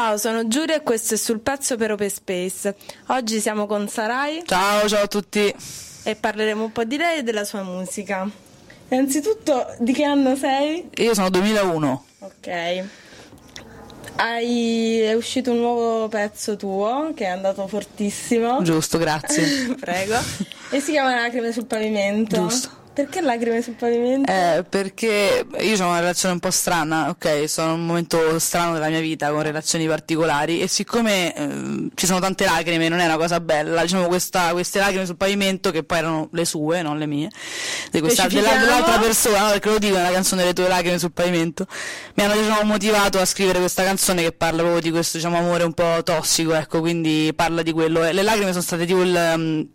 Ciao, sono Giulia e questo è sul pezzo per Open Space. Oggi siamo con Sarai. Ciao, ciao a tutti. E parleremo un po' di lei e della sua musica. Innanzitutto, di che anno sei? Io sono 2001. Ok. Hai... È uscito un nuovo pezzo tuo che è andato fortissimo. Giusto, grazie. Prego. E si chiama Lacrime sul pavimento. Giusto. Perché lacrime sul pavimento? Eh, perché io ho una relazione un po' strana, ok? Sono in un momento strano della mia vita con relazioni particolari e siccome eh, ci sono tante lacrime, non è una cosa bella, diciamo questa, queste lacrime sul pavimento che poi erano le sue, non le mie, di questa, della, dell'altra persona, no? perché lo dico nella canzone Le tue lacrime sul pavimento, mi hanno diciamo, motivato a scrivere questa canzone che parla proprio di questo diciamo, amore un po' tossico, ecco, quindi parla di quello. Le lacrime sono state tipo il... Um,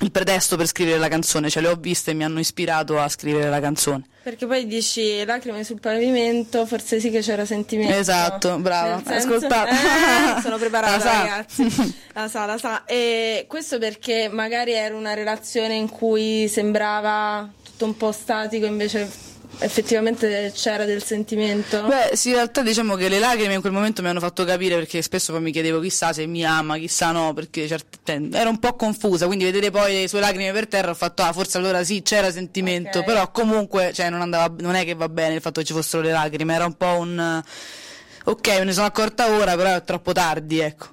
il pretesto per scrivere la canzone, cioè le ho viste e mi hanno ispirato a scrivere la canzone. Perché poi dici lacrime sul pavimento, forse sì che c'era sentimento. Esatto, brava, senso, ascoltate. Eh, sono preparata ragazzi. La sa, la sa. E questo perché magari era una relazione in cui sembrava tutto un po' statico, invece effettivamente c'era del sentimento? Beh, sì, in realtà diciamo che le lacrime in quel momento mi hanno fatto capire perché spesso poi mi chiedevo chissà se mi ama, chissà no, perché certe, cioè, ero un po' confusa, quindi vedere poi le sue lacrime per terra ho fatto ah, forse allora sì, c'era sentimento, okay. però comunque, cioè, non, andava, non è che va bene il fatto che ci fossero le lacrime, era un po' un ok, me ne sono accorta ora, però è troppo tardi, ecco.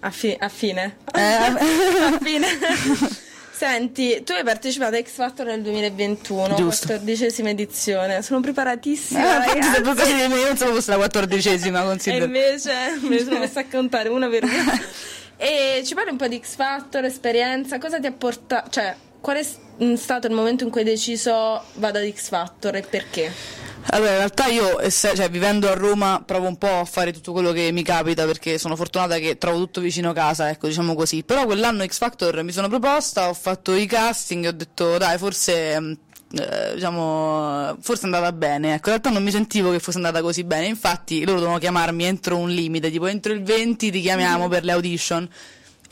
A, fi- a fine. Eh, a fine. Senti, tu hai partecipato a X Factor nel 2021, Giusto. quattordicesima edizione. Sono preparatissima. Eh. Io non so fosse la quattordicesima, considero. E invece ne sono messa a contare una per una. e ci parli un po' di X Factor, esperienza, cosa ti ha portato, cioè, qual è stato il momento in cui hai deciso vado ad X Factor e perché? Allora, in realtà io, cioè, vivendo a Roma, provo un po' a fare tutto quello che mi capita perché sono fortunata che trovo tutto vicino a casa, ecco, diciamo così. Però quell'anno X Factor mi sono proposta, ho fatto i casting e ho detto, dai, forse. Mm, eh, diciamo, forse è andata bene. Ecco, in realtà non mi sentivo che fosse andata così bene. Infatti, loro dovevano chiamarmi entro un limite, tipo entro il 20 ti chiamiamo mm. per le audition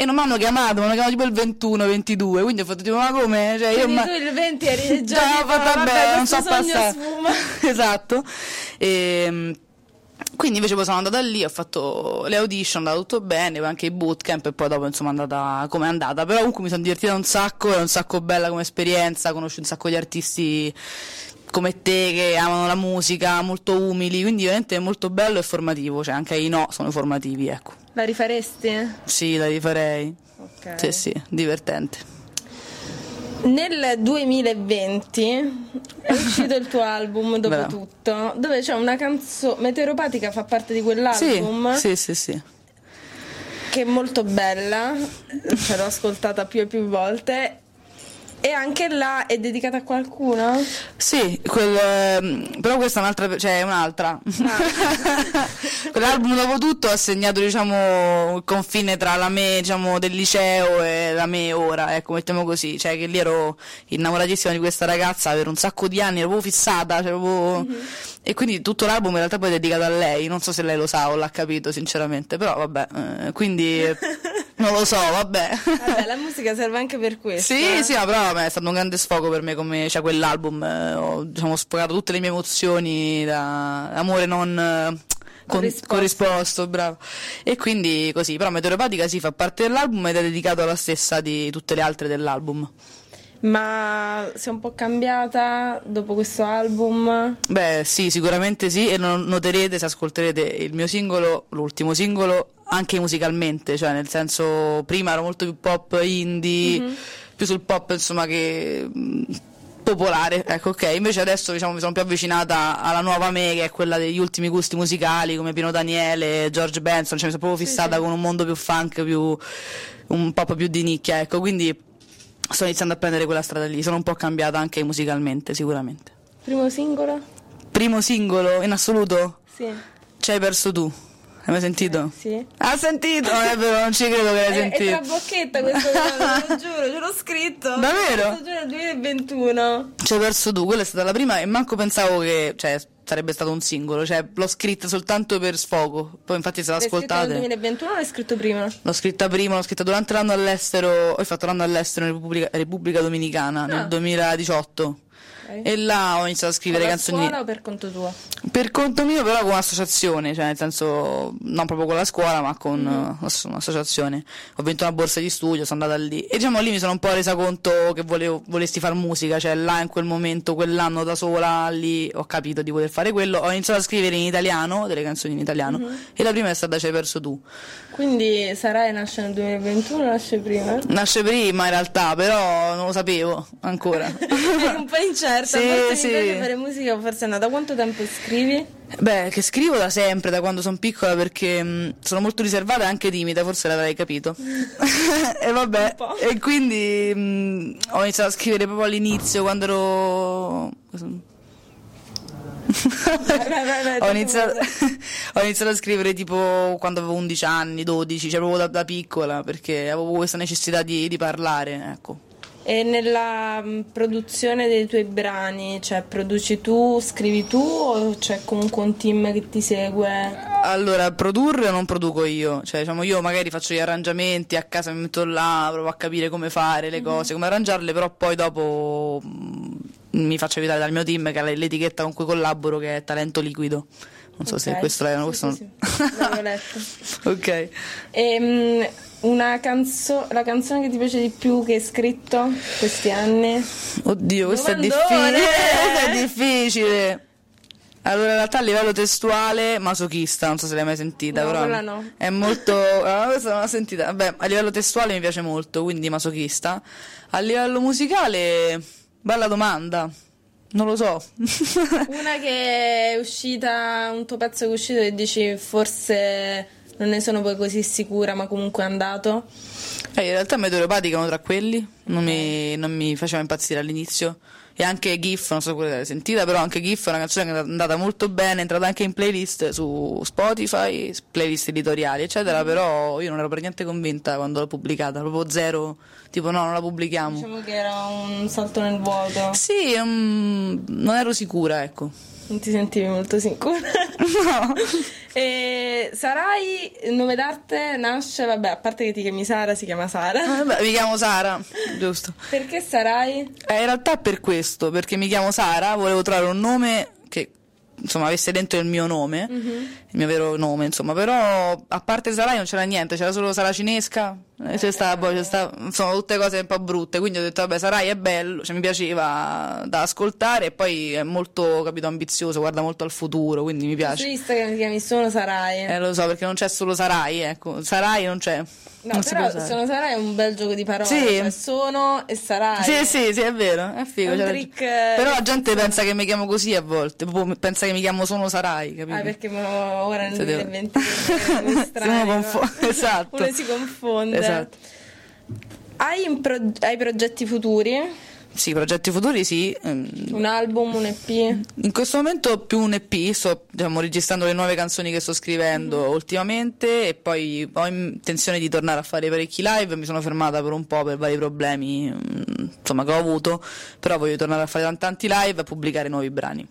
e non mi hanno chiamato, mi hanno chiamato tipo il 21, 22, quindi ho fatto tipo ma come? Cioè, io ma... tu il 20 eri già, già tipo, vabbè, vabbè non so passare. esatto. E, ehm, quindi invece poi sono andata lì, ho fatto le audition, è andato tutto bene, poi anche i bootcamp e poi dopo insomma è andata come è andata, però comunque mi sono divertita un sacco, è un sacco bella come esperienza, conosci un sacco di artisti come te che amano la musica, molto umili, quindi veramente è molto bello e formativo, cioè anche i no sono formativi, ecco. La rifaresti? Sì, la rifarei. Ok. Sì, sì, divertente. Nel 2020 è uscito il tuo album dopo Bravo. tutto, dove c'è una canzone Meteoropatica fa parte di quell'album. Sì, sì, sì, sì. Che è molto bella, ce l'ho ascoltata più e più volte e anche là è dedicata a qualcuno? Sì, quel, ehm, però questa è un'altra, cioè è un'altra. Ah. Quell'album dopo tutto ha segnato diciamo, il confine tra la me diciamo, del liceo e la me ora, ecco, mettiamo così, cioè che lì ero innamoratissima di questa ragazza per un sacco di anni, ero proprio fissata, cioè, proprio... Mm-hmm. e quindi tutto l'album in realtà poi è dedicato a lei, non so se lei lo sa o l'ha capito sinceramente, però vabbè, eh, quindi... Non lo so, vabbè. Vabbè, la musica serve anche per questo. Sì, eh? sì, no, però vabbè, è stato un grande sfogo per me come cioè, quell'album. Eh, ho diciamo, sfogato tutte le mie emozioni da amore non eh, con, corrisposto. corrisposto, bravo. E quindi così, però Meteoropatica sì fa parte dell'album ed è dedicato alla stessa di tutte le altre dell'album. Ma si è un po' cambiata dopo questo album? Beh, sì, sicuramente sì, e noterete se ascolterete il mio singolo, l'ultimo singolo, anche musicalmente, cioè nel senso prima ero molto più pop indie, mm-hmm. più sul pop insomma che mm, popolare, ecco ok, invece adesso diciamo mi sono più avvicinata alla nuova me che è quella degli ultimi gusti musicali come Pino Daniele, George Benson, cioè mi sono proprio fissata sì, sì. con un mondo più funk, più un pop più di nicchia, ecco, quindi sto iniziando a prendere quella strada lì, sono un po' cambiata anche musicalmente sicuramente. Primo singolo? Primo singolo in assoluto? Sì. Ci hai perso tu. Hai mai sentito? Eh, sì. Ha sentito? Eh, però non ci credo che l'hai sentito. È tra bocchetta questo, lo giuro, ce l'ho scritto. Davvero? Questo giuro nel 2021. Ci hai perso tu, quella è stata la prima e manco pensavo che, cioè, sarebbe stato un singolo, cioè l'ho scritta soltanto per sfogo. Poi infatti se l'ascoltate. L'hai nel 2021 o l'hai scritto prima? L'ho scritta prima, l'ho scritta durante l'anno all'estero, ho fatto l'anno all'estero in Repubblica, Repubblica Dominicana ah. nel 2018. Okay. E là ho iniziato a scrivere per canzoni. Per scuola o per conto tuo? Per conto mio, però con un'associazione, cioè nel senso non proprio con la scuola, ma con mm-hmm. un'associazione. Ho vinto una borsa di studio, sono andata lì. E diciamo lì mi sono un po' resa conto che volevo, volessi fare musica, cioè là in quel momento, quell'anno da sola, lì ho capito di voler fare quello. Ho iniziato a scrivere in italiano, delle canzoni in italiano, mm-hmm. e la prima è stata Ci hai perso tu. Quindi Sarai nasce nel 2021 o nasce prima? Nasce prima in realtà, però non lo sapevo ancora. Eri un po' incerta, sì, sì. fare musica, forse no. Da quanto tempo scrivi? Beh, che scrivo da sempre, da quando sono piccola, perché mh, sono molto riservata e anche timida, forse l'avrei capito. e vabbè, e quindi mh, ho iniziato a scrivere proprio all'inizio, quando ero ho, iniziato, ho, iniziato, a scrivere tipo quando avevo 11 anni, 12, cioè proprio da, da piccola, perché avevo questa necessità di, di parlare, ecco. E nella mm, produzione dei tuoi brani, cioè produci tu, scrivi tu o c'è comunque un team che ti segue? Allora, produrre non produco io, cioè diciamo io magari faccio gli arrangiamenti a casa, mi metto là, provo a capire come fare le mhm. cose, come arrangiarle, però poi dopo mm, mi faccio aiutare dal mio team che è l'etichetta con cui collaboro che è Talento Liquido. Non so okay. se questo questo sì, sì, sì. letto. ok. Ehm, canzo- la canzone che ti piace di più che hai scritto questi anni? Oddio, questo è difficile. è difficile. Allora, in realtà a livello testuale, masochista, non so se l'hai mai sentita, no, però no. è molto. Ah, questa non l'ho sentita. Vabbè, a livello testuale mi piace molto, quindi masochista. A livello musicale, bella domanda. Non lo so. Una che è uscita, un tuo pezzo che è uscito e dici forse non ne sono poi così sicura, ma comunque è andato. Eh, in realtà Meteoropatico erano tra quelli, non mi, non mi faceva impazzire all'inizio e anche GIF, non so se l'avete sentita, però anche GIF è una canzone che è andata molto bene, è entrata anche in playlist su Spotify, playlist editoriali, eccetera, però io non ero per niente convinta quando l'ho pubblicata, proprio zero, tipo no, non la pubblichiamo. Diciamo che era un salto nel vuoto. Sì, um, non ero sicura, ecco. Non ti sentivi molto sicura? No. e Sarai, il nome d'arte nasce, vabbè, a parte che ti chiami Sara, si chiama Sara. Ah, vabbè, mi chiamo Sara, giusto. Perché Sarai? Eh, in realtà per questo, perché mi chiamo Sara, volevo trovare un nome che insomma avesse dentro il mio nome, mm-hmm. Il mio vero nome, insomma, però a parte Sarai non c'era niente, c'era solo Sara Cinesca, eh, c'è sta, poi c'è sta, insomma, tutte cose un po' brutte, quindi ho detto vabbè Sarai è bello, cioè, mi piaceva da ascoltare e poi è molto, capito, ambizioso, guarda molto al futuro, quindi mi piace. Su Instagram ti chiami solo Sarai. Eh lo so, perché non c'è solo Sarai, ecco, Sarai non c'è. No, non però sono Sarai è un bel gioco di parole. Sì. Cioè sono e sarai. Sì, sì, sì, è vero, è figo. È cioè, trick, però la gente pensa che mi chiamo così a volte, pensa che mi chiamo Sono Sarai, capito? Ah, perché ora nel 2020 è strano. Conf- esatto. Uno si confonde. Esatto. Hai, pro- hai progetti futuri? Sì, progetti futuri sì. Ehm, un album, un EP? In questo momento più un EP, sto diciamo, registrando le nuove canzoni che sto scrivendo mm-hmm. ultimamente e poi ho intenzione di tornare a fare parecchi live, mi sono fermata per un po' per vari problemi mm, insomma, che ho avuto, però voglio tornare a fare tanti live e pubblicare nuovi brani.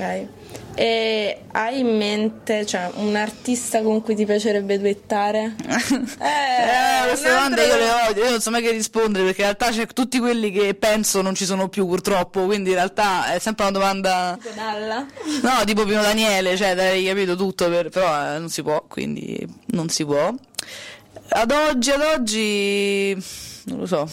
Ok. E hai in mente cioè, un artista con cui ti piacerebbe duettare? eh, eh, queste domande io le odio, io non so mai che rispondere perché in realtà c'è tutti quelli che penso non ci sono più purtroppo, quindi in realtà è sempre una domanda... Tipo Dalla? No, tipo Pino Daniele, cioè hai capito tutto, per... però eh, non si può, quindi non si può. Ad oggi, ad oggi, non lo so,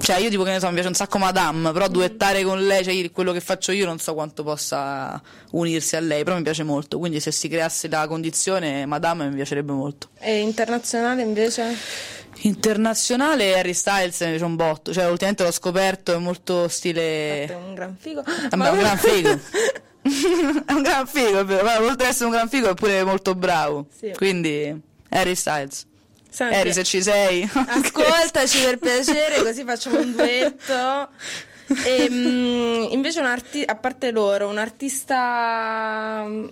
cioè, io tipo che ne so, mi piace un sacco Madame, però duettare con lei, cioè quello che faccio io non so quanto possa unirsi a lei, però mi piace molto. Quindi se si creasse la condizione, Madame mi piacerebbe molto. E internazionale invece? Internazionale Harry Styles mi piace un botto, cioè ultimamente l'ho scoperto, è molto stile. È un gran figo. Vabbè, Ma... un gran figo. è un gran figo, però, oltre ad essere un gran figo è pure molto bravo. Sì. Quindi Harry Styles. Senti, Eri se ci sei. Ascoltaci per piacere, così facciamo un duetto. E, um, invece, un arti- a parte loro, un artista mm,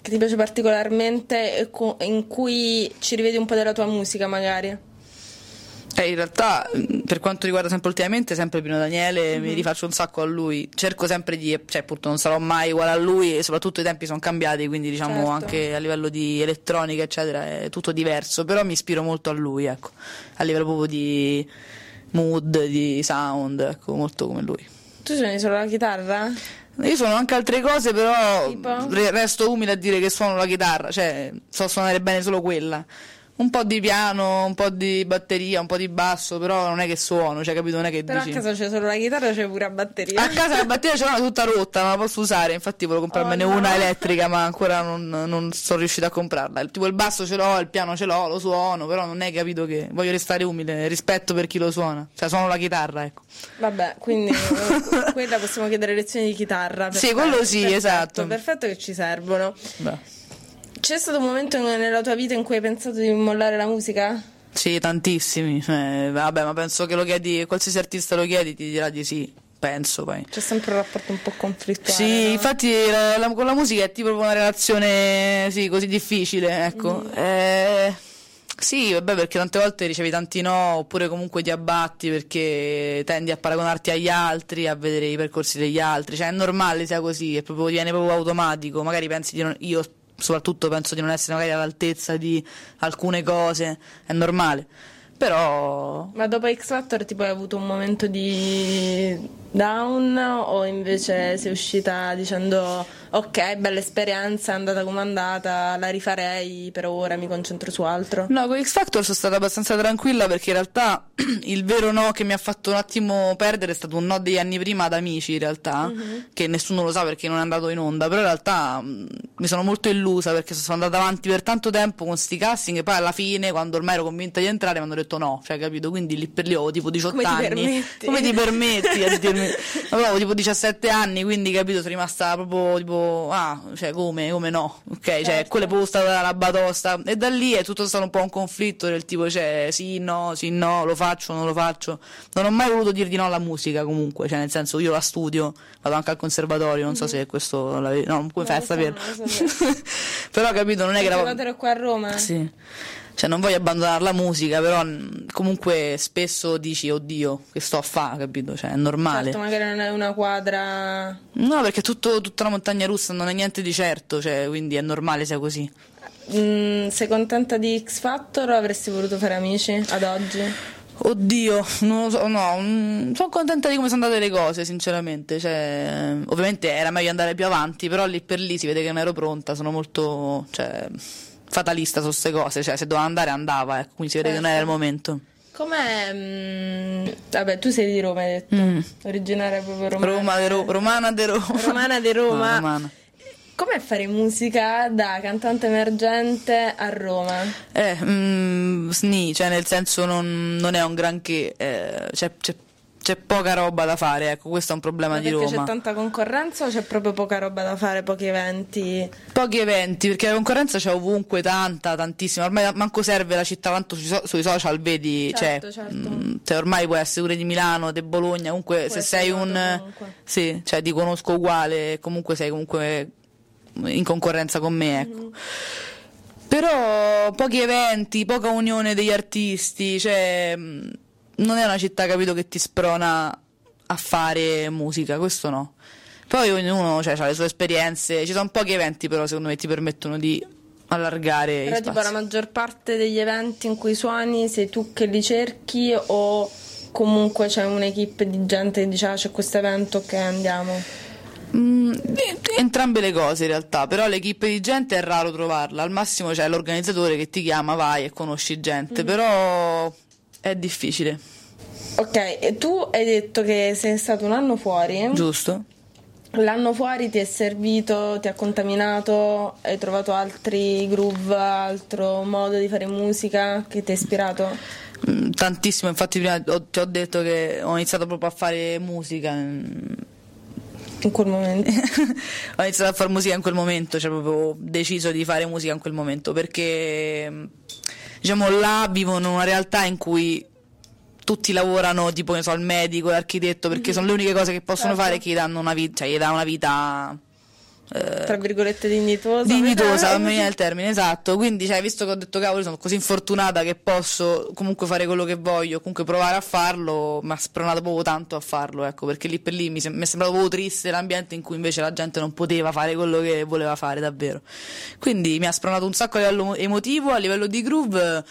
che ti piace particolarmente in cui ci rivedi un po' della tua musica, magari? Eh, in realtà, per quanto riguarda sempre ultimamente, sempre Pino Daniele, mm-hmm. mi rifaccio un sacco a lui. Cerco sempre di, cioè, appunto, non sarò mai uguale a lui e soprattutto i tempi sono cambiati, quindi diciamo certo. anche a livello di elettronica, eccetera, è tutto diverso. Però mi ispiro molto a lui, ecco, a livello proprio di mood, di sound, ecco, molto come lui. Tu suoni solo la chitarra? Io suono anche altre cose, però tipo? resto umile a dire che suono la chitarra, cioè so suonare bene solo quella un po' di piano, un po' di batteria, un po' di basso, però non è che suono, cioè capito? Non è che Però dici... a casa c'è solo la chitarra, c'è pure la batteria. A casa la batteria ce l'ho tutta rotta, non la posso usare, infatti volevo comprarmene oh, no. una elettrica, ma ancora non, non, sono riuscita a comprarla. Tipo il basso ce l'ho, il piano ce l'ho, lo suono, però non è capito che voglio restare umile, rispetto per chi lo suona. Cioè suono la chitarra, ecco. Vabbè, quindi eh, quella possiamo chiedere lezioni di chitarra. Perfetto, sì, quello sì, perfetto, esatto. Perfetto che ci servono. Beh. C'è stato un momento nella tua vita in cui hai pensato di mollare la musica? Sì, tantissimi. Eh, vabbè, ma penso che lo chiedi, qualsiasi artista lo chiedi ti dirà di sì. Penso poi. C'è sempre un rapporto un po' conflittuale. Sì, no? infatti la, la, con la musica è tipo una relazione sì, così difficile, ecco. Mm. Eh, sì, vabbè, perché tante volte ricevi tanti no, oppure comunque ti abbatti perché tendi a paragonarti agli altri, a vedere i percorsi degli altri. Cioè, è normale sia così, è proprio, viene proprio automatico. Magari pensi di non. Io soprattutto penso di non essere magari all'altezza di alcune cose, è normale. Però... Ma dopo X Factor tipo hai avuto un momento di down o invece sei uscita dicendo ok, bella esperienza, è andata come andata, la rifarei, per ora mi concentro su altro? No, con X Factor sono stata abbastanza tranquilla perché in realtà il vero no che mi ha fatto un attimo perdere è stato un no degli anni prima ad amici in realtà, mm-hmm. che nessuno lo sa perché non è andato in onda, però in realtà mh, mi sono molto illusa perché sono andata avanti per tanto tempo con sti casting e poi alla fine quando ormai ero convinta di entrare mi hanno detto no, cioè capito? Quindi lì per lì ho tipo 18 come anni. Ti permetti? Come ti permetti a dirmi? avevo tipo 17 anni, quindi capito, sono rimasta proprio tipo, ah, cioè come, come no, ok, cioè, certo. cioè quella è proprio stata la batosta e da lì è tutto stato un po' un conflitto del tipo, cioè sì, no, sì, no, lo faccio, non lo faccio, non ho mai voluto dire di no alla musica comunque, cioè nel senso io la studio, vado anche al conservatorio, non so mm-hmm. se questo, la, no, come fai a sapere, però capito, non è che... Il conservatorio qua a Roma? Sì cioè non voglio abbandonare la musica, però comunque spesso dici oddio, che sto a fare, capito? Cioè è normale. Certo, magari non è una quadra. No, perché tutto, tutta la montagna russa non è niente di certo, cioè, quindi è normale sia così. Mm, sei contenta di X Factor o avresti voluto fare amici ad oggi? Oddio, non lo so, no, mm, sono contenta di come sono andate le cose, sinceramente. Cioè, ovviamente era meglio andare più avanti, però lì per lì si vede che non ero pronta, sono molto. Cioè, fatalista su queste cose, cioè se doveva andare andava, ecco, quindi si vede certo. che non era il momento. Com'è? Mm, vabbè, tu sei di Roma, hai detto. Mm. Originaria proprio romana. Roma de Ro- romana de Roma. Romana di Roma. No, romana. Com'è fare musica da cantante emergente a Roma? Eh, mm, sni, cioè nel senso non, non è un granché, eh, c'è, c'è c'è poca roba da fare, ecco, questo è un problema Ma di Roma. Perché c'è tanta concorrenza o c'è proprio poca roba da fare, pochi eventi? Pochi eventi, perché la concorrenza c'è ovunque, tanta, tantissima. Ormai manco serve la città tanto sui, sui social, vedi, certo, cioè, certo. Mh, mm, cioè, ormai puoi essere pure di Milano, di Bologna, comunque Può se sei un comunque. sì, cioè ti conosco uguale, comunque sei comunque in concorrenza con me, ecco. Mm. Però pochi eventi, poca unione degli artisti, cioè mm, non è una città, capito, che ti sprona a fare musica, questo no. Poi ognuno cioè, ha le sue esperienze, ci sono pochi eventi però secondo me ti permettono di allargare Però tipo la maggior parte degli eventi in cui suoni sei tu che li cerchi o comunque c'è un'equipe di gente che dice ah c'è questo evento che andiamo? Mm, entrambe le cose in realtà, però l'equipe di gente è raro trovarla, al massimo c'è l'organizzatore che ti chiama, vai e conosci gente, mm. però è difficile. Ok, e tu hai detto che sei stato un anno fuori. Giusto. L'anno fuori ti è servito, ti ha contaminato, hai trovato altri groove, altro modo di fare musica che ti ha ispirato? Mm, tantissimo, infatti prima ho, ti ho detto che ho iniziato proprio a fare musica. In quel momento? ho iniziato a fare musica in quel momento, cioè proprio deciso di fare musica in quel momento perché diciamo là vivono una realtà in cui tutti lavorano tipo ne so, il medico, l'architetto perché mm-hmm. sono le uniche cose che possono certo. fare che gli danno una vita, cioè gli dà una vita tra virgolette dignitosa dignitosa non mi viene il termine esatto. Quindi cioè, visto che ho detto cavolo sono così infortunata che posso comunque fare quello che voglio comunque provare a farlo mi ha spronato proprio tanto a farlo ecco perché lì per lì mi, sem- mi è sembrato proprio triste l'ambiente in cui invece la gente non poteva fare quello che voleva fare davvero. Quindi mi ha spronato un sacco a livello emotivo a livello di groove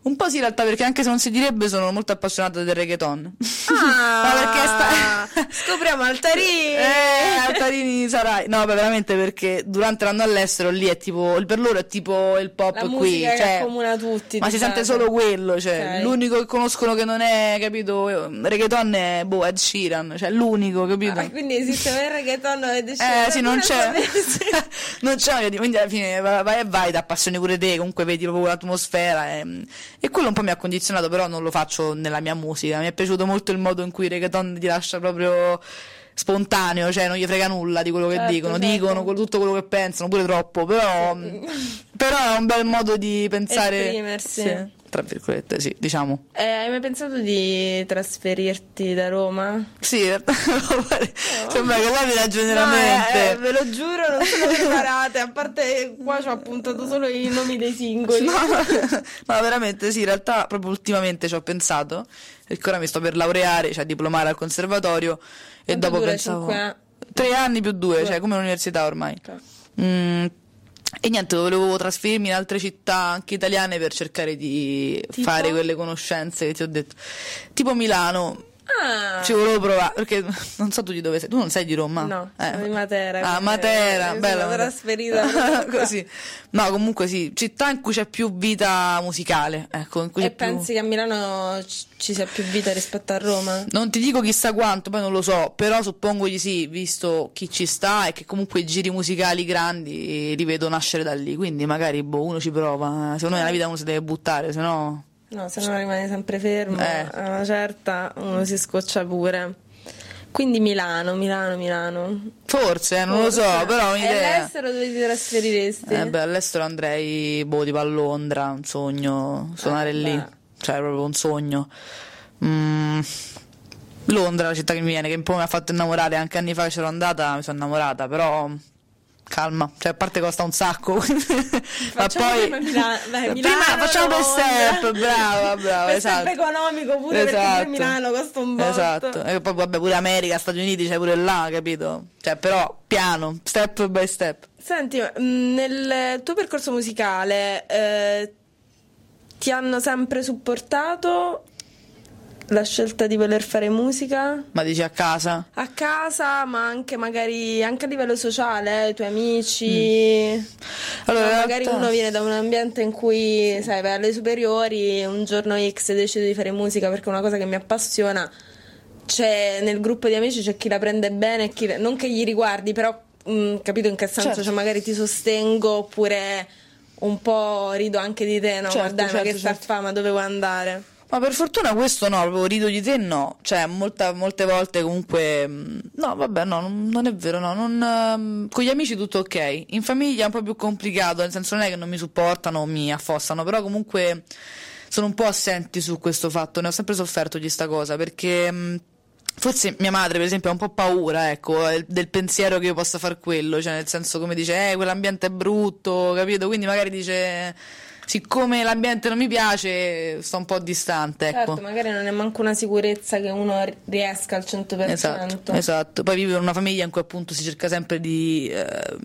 Un po' sì, in realtà, perché anche se non si direbbe, sono molto appassionata del reggaeton. Ah, sta... scopriamo Altarini! Eh, Altarini sarai. No, beh, veramente perché durante l'anno all'estero lì è tipo, per loro è tipo il pop La qui. Cioè, accomuna tutti. ma si sente solo quello, cioè, Ok. l'unico che conoscono che non è, capito, reggaeton è, boh, Ed Sheeran, cioè l'unico, capito? Ah, quindi esiste il reggaeton ed Eh sì, non c'è, non c'è quindi alla fine vai e vai, ti appassioni pure te, comunque vedi proprio l'atmosfera e, e quello un po' mi ha condizionato, però non lo faccio nella mia musica, mi è piaciuto molto il modo in cui il reggaeton ti lascia proprio spontaneo, cioè non gli frega nulla di quello che Certo, dicono, certo. dicono tutto quello che pensano, pure troppo, però, però è un bel modo di pensare, Esprimersi. sì, tra virgolette, sì, diciamo. Eh, hai mai pensato di trasferirti da Roma? Sì, in realtà sembra che mi ragioni No, veramente. eh, ve lo giuro, non sono preparate. A parte qua ci ho appuntato solo i nomi dei singoli. No, no, veramente sì, in realtà proprio ultimamente ci ho pensato, perché ora mi sto per laureare, cioè diplomare al conservatorio e Quanto dopo dura, pensavo... cinque? Tre anni più due, cioè come l'università ormai. Ok. Mm, e niente, volevo trasferirmi in altre città anche italiane per cercare di Tipo? fare quelle conoscenze che ti ho detto. Tipo Milano, Ah, ci volevo provare, perché non so tu di dove sei, tu non sei di Roma? No, Eh, sono di Matera, Ah, Matera, eh, bella. sono trasferita Così. No, comunque sì, città in cui c'è più vita musicale, ecco, in cui E c'è più... pensi che a Milano ci ci sia più vita rispetto a Roma? Non ti dico chissà quanto, poi non lo so, però suppongo di sì, visto chi ci sta e che comunque i giri musicali grandi li vedo nascere da lì, quindi magari boh, uno ci prova, secondo me nella vita uno si deve buttare, se no... No, se no rimane sempre fermo, Eh. a una certa uno si scoccia pure. Quindi Milano, Milano, Milano. Forse, non lo so, Forse. però ho E un'idea. all'estero dove ti trasferiresti? Eh beh, all'estero andrei, boh, tipo a Londra, un sogno, suonare Eh, lì, beh. cioè proprio un sogno. Mm, Londra, la città che mi viene, che un po' mi ha fatto innamorare, anche anni fa che c'ero andata mi sono innamorata, però calma, cioè a parte costa un sacco, ma poi... prima Mila- beh, prima Milano, facciamo per step, brava, brava, esatto. step economico pure perché pure Milano costa un botto. Esatto, e poi vabbè pure America, Stati Uniti, c'è pure là, capito? Cioè però piano, step by step. Senti, ma, mh, nel tuo percorso musicale eh, ti hanno sempre supportato la scelta di voler fare musica? Ma dici a casa? A casa, ma anche magari anche a livello sociale, eh, i tuoi amici. Mm. Allora, in magari realtà- uno viene da un ambiente in cui, sai, vai alle superiori, un giorno X decido di fare musica perché è una cosa che mi appassiona. C'è nel gruppo di amici c'è chi la prende bene e chi non che gli riguardi, però mh, capito in che senso? Certo. Cioè, magari ti sostengo oppure un po' rido anche di te, no? Certo, ma dai, ma certo, che sta certo. fa, ma dove vuoi andare? Ma per fortuna questo no, proprio rido di te no, cioè molta- molte volte comunque, mh, no vabbè no, non, non è vero, no, non, ehm, con gli amici tutto ok, in famiglia è un po' più complicato, nel senso non è che non mi supportano o mi affossano, però comunque sono un po' assenti su questo fatto, ne ho sempre sofferto di sta cosa, perché mh, forse mia madre per esempio ha un po' paura, ecco, del pensiero che io possa far quello, cioè nel senso come dice, eh, quell'ambiente è brutto, capito? Quindi magari dice... Siccome l'ambiente non mi piace, sto un po' distante, ecco. Certo, magari non è manco una sicurezza che uno riesca al 100%. Esatto, esatto. Poi vivo in una famiglia in cui appunto si cerca sempre di eh,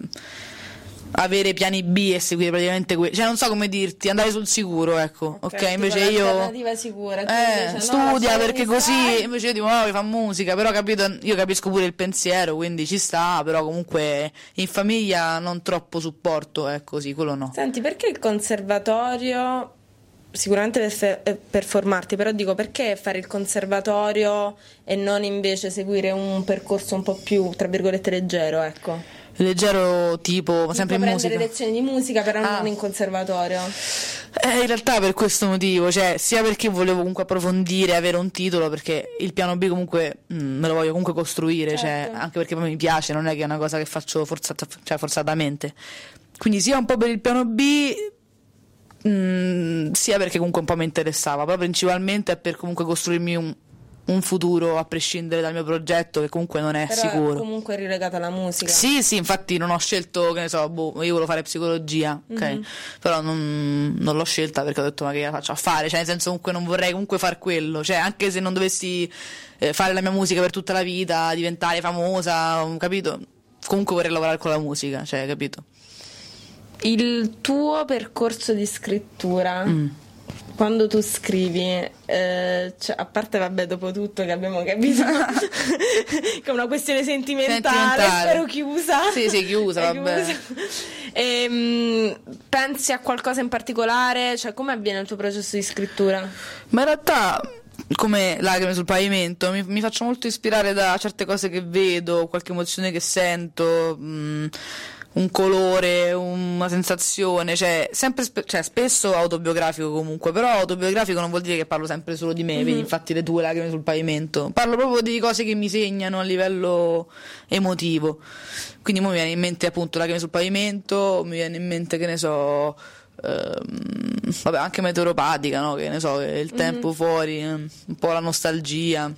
avere piani B e seguire praticamente quelli. Cioè, non so come dirti, andare sul sicuro, ecco. Ok, tipo invece io. sicura. Eh, invece, no, studia lasciami perché così. stare. Invece io dico, no, fa musica. Però capito, io capisco pure il pensiero, quindi ci sta. Però comunque in famiglia non troppo supporto, è così, quello no. Senti, perché il conservatorio? Sicuramente per, fe- eh, per formarti, però dico perché fare il conservatorio e non invece seguire un percorso un po' più, tra virgolette, leggero, ecco. Leggero tipo, ma sempre in musica. prendere lezioni di musica, però Ah. non in conservatorio. Eh, in realtà per questo motivo, cioè sia perché volevo comunque approfondire, avere un titolo, perché il piano B comunque mm, me lo voglio comunque costruire, cioè, Certo. anche perché poi mi piace, non è che è una cosa che faccio forzata- cioè, forzatamente. Quindi sia un po' per il piano B, mm, sia perché comunque un po' mi interessava, però principalmente è per comunque costruirmi un, un futuro a prescindere dal mio progetto che comunque non è Però sicuro. è comunque rilegata alla musica. Sì, sì, infatti non ho scelto, che ne so, boh, io volevo fare psicologia, ok? Mhm. Però non, non l'ho scelta perché ho detto ma che la faccio a fare? Cioè, nel senso comunque non vorrei comunque far quello, cioè anche se non dovessi eh, fare la mia musica per tutta la vita, diventare famosa, capito? Comunque vorrei lavorare con la musica, cioè, capito? Il tuo percorso di scrittura, Mm. Quando tu scrivi, eh, cioè, a parte vabbè dopo tutto che abbiamo capito che è una questione sentimentale, sentimentale. spero chiusa. Sì, sì, chiusa, vabbè. Chiusa. E, mh, pensi a qualcosa in particolare? Cioè, come avviene il tuo processo di scrittura? Ma in realtà come lacrime sul pavimento, mi, mi, faccio molto ispirare da certe cose che vedo, qualche emozione che sento, mh, un colore, una sensazione, cioè, sempre, cioè, spesso autobiografico comunque, però autobiografico non vuol dire che parlo sempre solo di me, mm-hmm. vedi infatti le tue lacrime sul pavimento, parlo proprio di cose che mi segnano a livello emotivo, quindi mi viene in mente appunto lacrime sul pavimento, mi viene in mente che ne so... Ehm, vabbè, anche meteoropatica, no? Che ne so, il tempo mm-hmm. fuori, eh, un po' la nostalgia.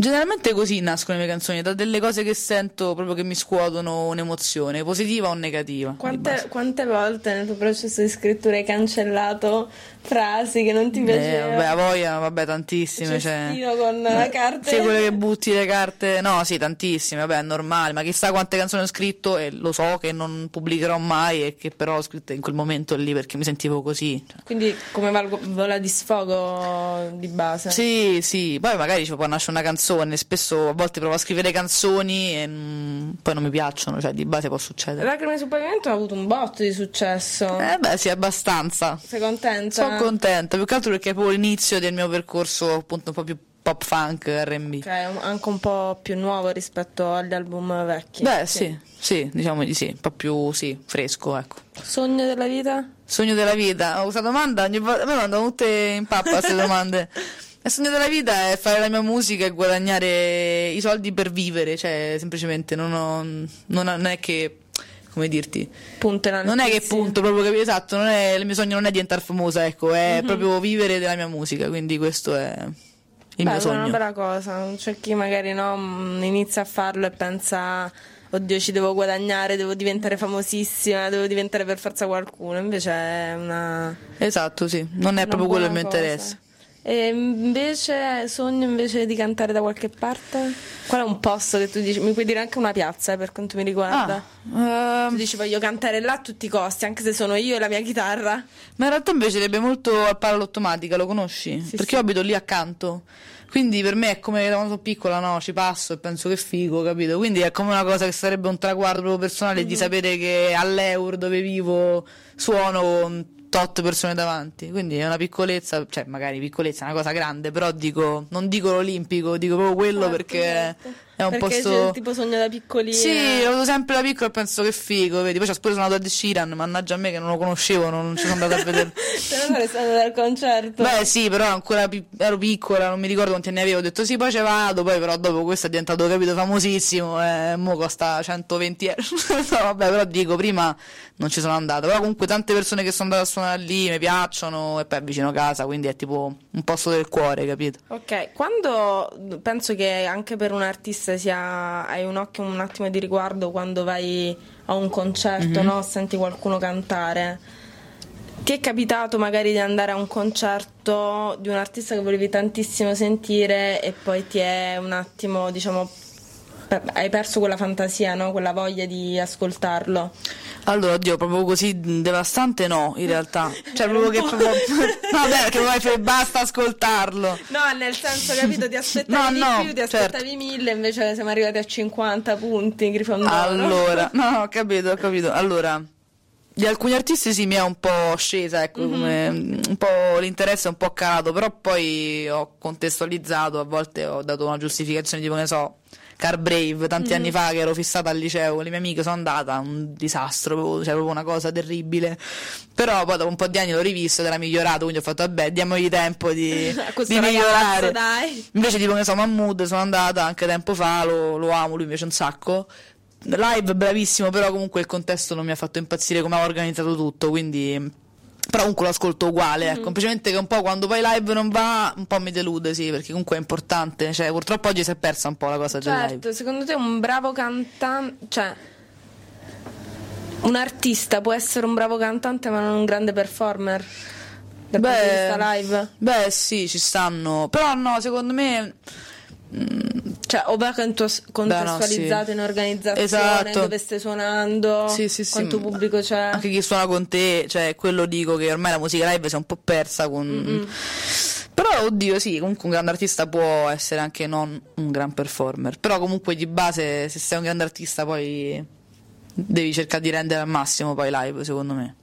Generalmente così nascono le mie canzoni, da delle cose che sento proprio che mi scuotono un'emozione, positiva o negativa. Quante, quante volte nel tuo processo di scrittura hai cancellato frasi che non ti piacevano? Eh, vabbè, a voglia, vabbè, tantissime. Cioè, con la carta. Sì, quelle che butti le carte. No, sì, tantissime, vabbè, è normale, ma chissà quante canzoni ho scritto e lo so che non pubblicherò mai e che però ho scritto in quel momento lì perché mi sentivo così. Cioè. Quindi come vola di sfogo di base? Sì, sì, poi magari ci può nascere una canzone, spesso a volte provo a scrivere canzoni e mm, poi non mi piacciono, cioè di base può succedere. Lacrime sul pavimento ha avuto un botto di successo. Eh beh, sì, abbastanza. Sei contenta? Sono contenta, più che altro perché è proprio l'inizio del mio percorso appunto un po' più pop funk RB. Ok, anche un po' più nuovo rispetto agli album vecchi. Beh, sì, sì, sì diciamo di sì, un po' più sì, fresco, ecco. Sogno della vita? Sogno della vita, oh, questa domanda ogni volta mi mandano tutte in pappa queste domande. Il sogno della vita è fare la mia musica e guadagnare i soldi per vivere, cioè semplicemente non, ho, non è che come dirti punto non è che punto proprio capire esatto non è, il mio sogno non è diventare famosa ecco è mm-hmm. proprio vivere della mia musica quindi questo è il Beh, mio sogno è una bella cosa c'è chi magari no, mm, inizia a farlo e pensa oddio ci devo guadagnare devo diventare famosissima devo diventare per forza qualcuno invece è una esatto sì non è proprio quello il mio cosa. interesse e invece sogno invece di cantare da qualche parte? Qual è un posto che tu dici? Mi puoi dire anche una piazza eh, per quanto mi riguarda? Ah, uh, tu dici voglio cantare là a tutti i costi, anche se sono io e la mia chitarra. Ma in realtà invece sarebbe molto al palo automatica, lo conosci? Sì, Perché sì. io abito lì accanto. Quindi per me è come quando sono piccola, no? Ci passo e penso che figo, capito? Quindi è come una cosa che sarebbe un traguardo proprio personale mm-hmm. di sapere che all'Eur dove vivo suono tot persone davanti, quindi è una piccolezza, cioè magari piccolezza, è una cosa grande, però dico, non dico l'olimpico, dico proprio quello certo, perché certo. È un perché posto... C'è, tipo sogno da piccolina. Sì, l'ho avuto sempre da piccolo e penso che figo, vedi, poi c'ho pure suonato a The Sheeran, mannaggia a me che non lo conoscevo, non ci sono andata a vedere. Se non sarei stata al concerto. Beh sì, però ancora pi- ero piccola, non mi ricordo quanti anni avevo, ho detto sì, poi ci vado, poi però dopo questo è diventato, capito, famosissimo, e eh, mo costa 120 euro. no, vabbè, però dico, prima non ci sono andata, però comunque tante persone che sono andate a suonare lì mi piacciono e poi è vicino casa, quindi è tipo un posto del cuore, capito? Ok, quando penso che anche per un artista sia hai un occhio un attimo di riguardo quando vai a un concerto, mm-hmm. no? Senti qualcuno cantare. Ti è capitato magari di andare a un concerto di un artista che volevi tantissimo sentire e poi ti è un attimo, diciamo, hai perso quella fantasia, no? quella voglia di ascoltarlo? Allora, oddio, proprio così devastante no, in realtà. Cioè, proprio che proprio... Beh, che vuoi fare, basta ascoltarlo. No, nel senso, capito, ti aspettavi no, no, di più, ti aspettavi certo. mille, invece siamo arrivati a 50 punti, Grifondoro. Allora, no, ho capito, ho capito. Allora, di alcuni artisti sì mi è un po' scesa, ecco, mm-hmm. come, un po' l'interesse è un po' calato, però poi ho contestualizzato, a volte ho dato una giustificazione tipo, ne so Car Brave tanti mm. anni fa che ero fissata al liceo con le mie amiche sono andata un disastro cioè proprio una cosa terribile però poi dopo un po' di anni l'ho rivisto ed era migliorato quindi ho fatto vabbè diamogli tempo di, di migliorare dai. invece tipo che so Mahmood sono andata anche tempo fa lo, lo amo lui invece un sacco live bravissimo però comunque il contesto non mi ha fatto impazzire come ha organizzato tutto quindi però comunque lo ascolto uguale, ecco. mm-hmm. semplicemente che un po' quando poi live non va, un po' mi delude, sì, perché comunque è importante, cioè purtroppo oggi si è persa un po' la cosa certo, del live. secondo te un bravo cantante, cioè un artista può essere un bravo cantante ma non un grande performer? Dal beh, punto di vista live? Beh, sì, ci stanno, però no, secondo me mm, Cioè, o va contestualizzato no, sì. in organizzazione, Esatto. dove stai suonando, Sì, sì, sì. quanto pubblico c'è. Anche chi suona con te, cioè quello dico che ormai la musica live si è un po' persa con... Però oddio sì, comunque un grande artista può essere anche non un gran performer, però comunque di base se sei un grande artista poi devi cercare di rendere al massimo poi live secondo me.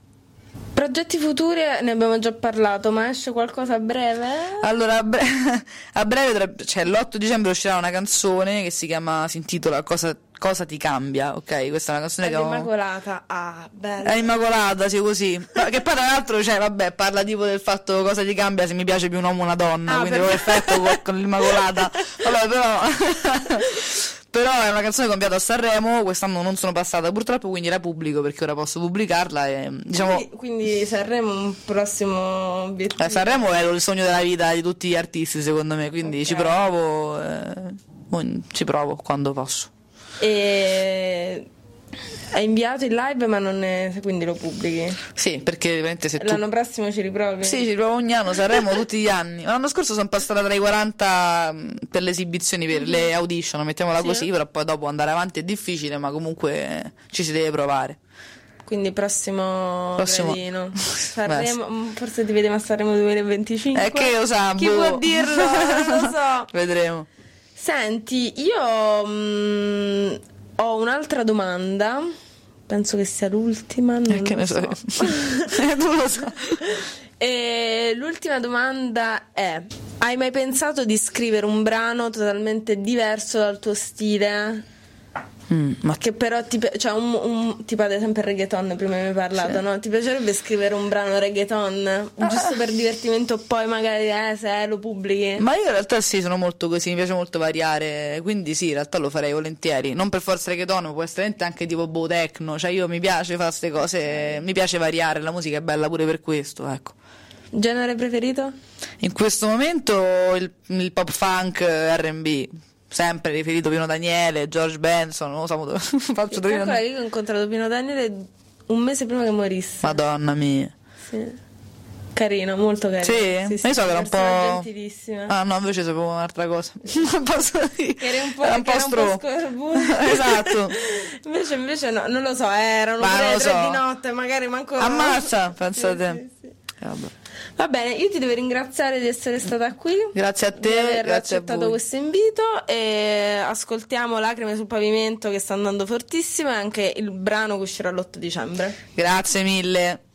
Progetti futuri ne abbiamo già parlato, ma esce qualcosa a breve? Allora, a, bre- a breve, cioè l'8 dicembre uscirà una canzone che si chiama, si intitola Cosa, Cosa ti cambia, ok? Questa è una canzone che ho... L'Immacolata, ah, bella. È immacolata, sì, così. Che poi tra l'altro, cioè, vabbè, parla tipo del fatto cosa ti cambia se mi piace più un uomo o una donna, Ah, quindi per- perfetto con, con l'immacolata. Vabbè, però. Però è una canzone inviato a Sanremo, quest'anno non sono passata purtroppo, quindi la pubblico perché ora posso pubblicarla e diciamo. Quindi, quindi Sanremo un prossimo obiettivo. eh, Sanremo è il sogno della vita di tutti gli artisti, secondo me, quindi Ok. ci provo, eh, mo- ci provo quando posso. E hai inviato il live, ma non è... quindi lo pubblichi. Sì, perché veramente se tu L'anno prossimo ci riprovi? Sì, ci provo ogni anno, Sanremo tutti gli anni. L'anno scorso sono passata tra i 40 mh, per le esibizioni, per le audition, mettiamola Sì. così, però poi dopo andare avanti è difficile, ma comunque ci si deve provare. Quindi prossimo, Prossimo- gradino. Sanremo, mm, forse ti vediamo a Sanremo 2025. Eh, che lo sa, Chi boh. può dirlo? Non lo so. Vedremo. Senti, io mm, ho un'altra domanda. Penso che sia l'ultima. Non Eh, che lo ne so. so. Eh, tu lo so. E l'ultima domanda è: Hai mai pensato di scrivere un brano totalmente diverso dal tuo stile? Mm, ma Che però ti cioè un, un- tipo ad esempio il reggaeton, prima mi hai parlato, Sì. no? Ti piacerebbe scrivere un brano reggaeton? Giusto per divertimento, poi magari eh, se lo pubblichi. Ma io in realtà sì, sono molto così, mi piace molto variare, quindi sì, in realtà lo farei volentieri. Non per forza reggaeton, ma può essere anche tipo boh techno, cioè io mi piace fare queste cose, mi piace variare, la musica è bella pure per questo, ecco. Genere preferito? In questo momento il, il pop funk R&B, sempre riferito Pino Daniele, George Benson, non lo so, mo- faccio Pino che io ho incontrato Pino Daniele un mese prima che morisse. Madonna mia. Sì. Carino, molto carino. Sì? Io so che era un po'... gentilissima. Ah no, invece sapevo un'altra cosa. Non posso dire. Un po', Era un po' era un stro. po' scorbuto. esatto. invece, invece no, non lo so, erano Ma tre so. di notte, magari manco... Ammazza, pensa Sì, sì, sì. Eh, vabbè. Va bene, io ti devo ringraziare di essere stata qui. Grazie a te, di aver accettato questo invito e ascoltiamo Lacrime sul pavimento che sta andando fortissimo e anche il brano che uscirà l'8 dicembre. Grazie mille.